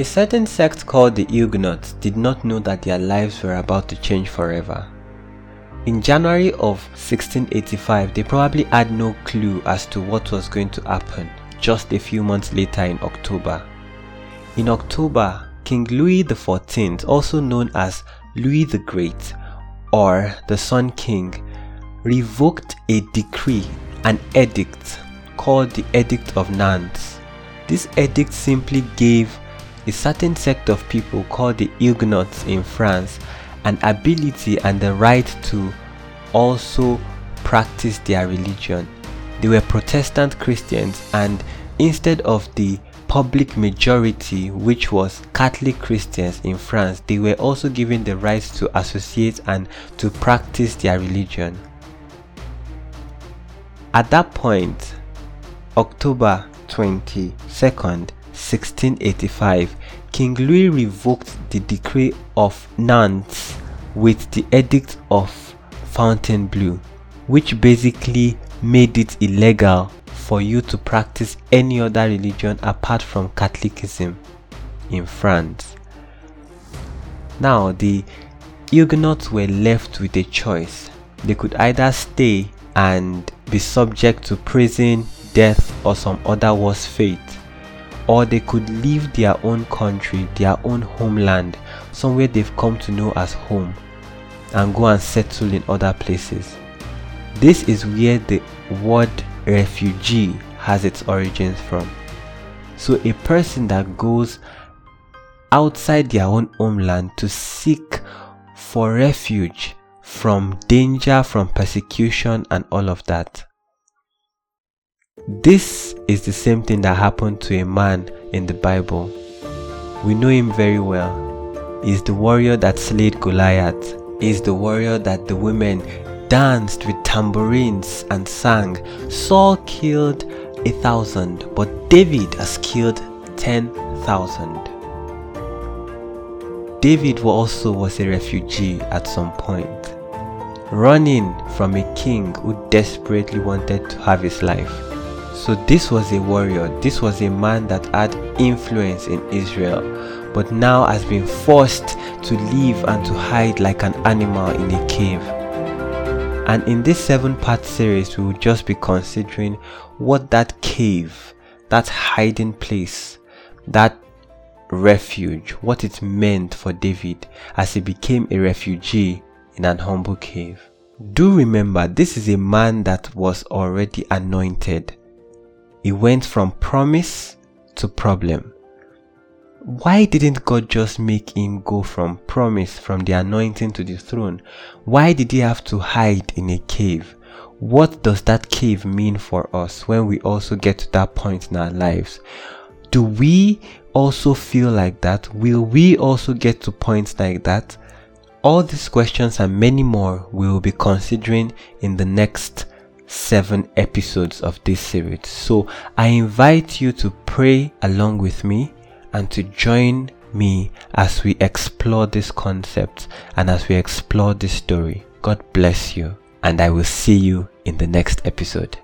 A certain sect called the Huguenots did not know that their lives were about to change forever. In January of 1685, they probably had no clue as to what was going to happen just a few months later in October. In October, King Louis XIV, also known as Louis the Great or the Sun King, revoked a decree, an edict called the Edict of Nantes. This edict simply gave a certain sect of people called the Huguenots in France an ability and the right to also practice their religion. They were Protestant Christians, and instead of the public majority, which was Catholic Christians in France, they were also given the right to associate and to practice their religion. At that point, October 22nd, 1685, King Louis revoked the Decree of Nantes with the Edict of Fontainebleau, which basically made it illegal for you to practice any other religion apart from Catholicism in France. Now, the Huguenots were left with a choice. They could either stay and be subject to prison, death, or some other worse fate or they could leave their own country, their own homeland, somewhere they've come to know as home, and go and settle in other places. This is where the word refugee has its origins from. So, a person that goes outside their own homeland to seek for refuge from danger, from persecution, and all of that. This is the same thing that happened to a man in the Bible. We know him very well. He's the warrior that slayed Goliath. He's the warrior that the women danced with tambourines and sang. Saul killed a thousand, but David has killed ten thousand. David also was a refugee at some point, running from a king who desperately wanted to have his life. So, this was a warrior, this was a man that had influence in Israel, but now has been forced to live and to hide like an animal in a cave. And in this seven part series, we will just be considering what that cave, that hiding place, that refuge, what it meant for David as he became a refugee in an humble cave. Do remember, this is a man that was already anointed. He went from promise to problem. Why didn't God just make him go from promise, from the anointing to the throne? Why did he have to hide in a cave? What does that cave mean for us when we also get to that point in our lives? Do we also feel like that? Will we also get to points like that? All these questions and many more we will be considering in the next seven episodes of this series. So I invite you to pray along with me and to join me as we explore this concept and as we explore this story. God bless you, and I will see you in the next episode.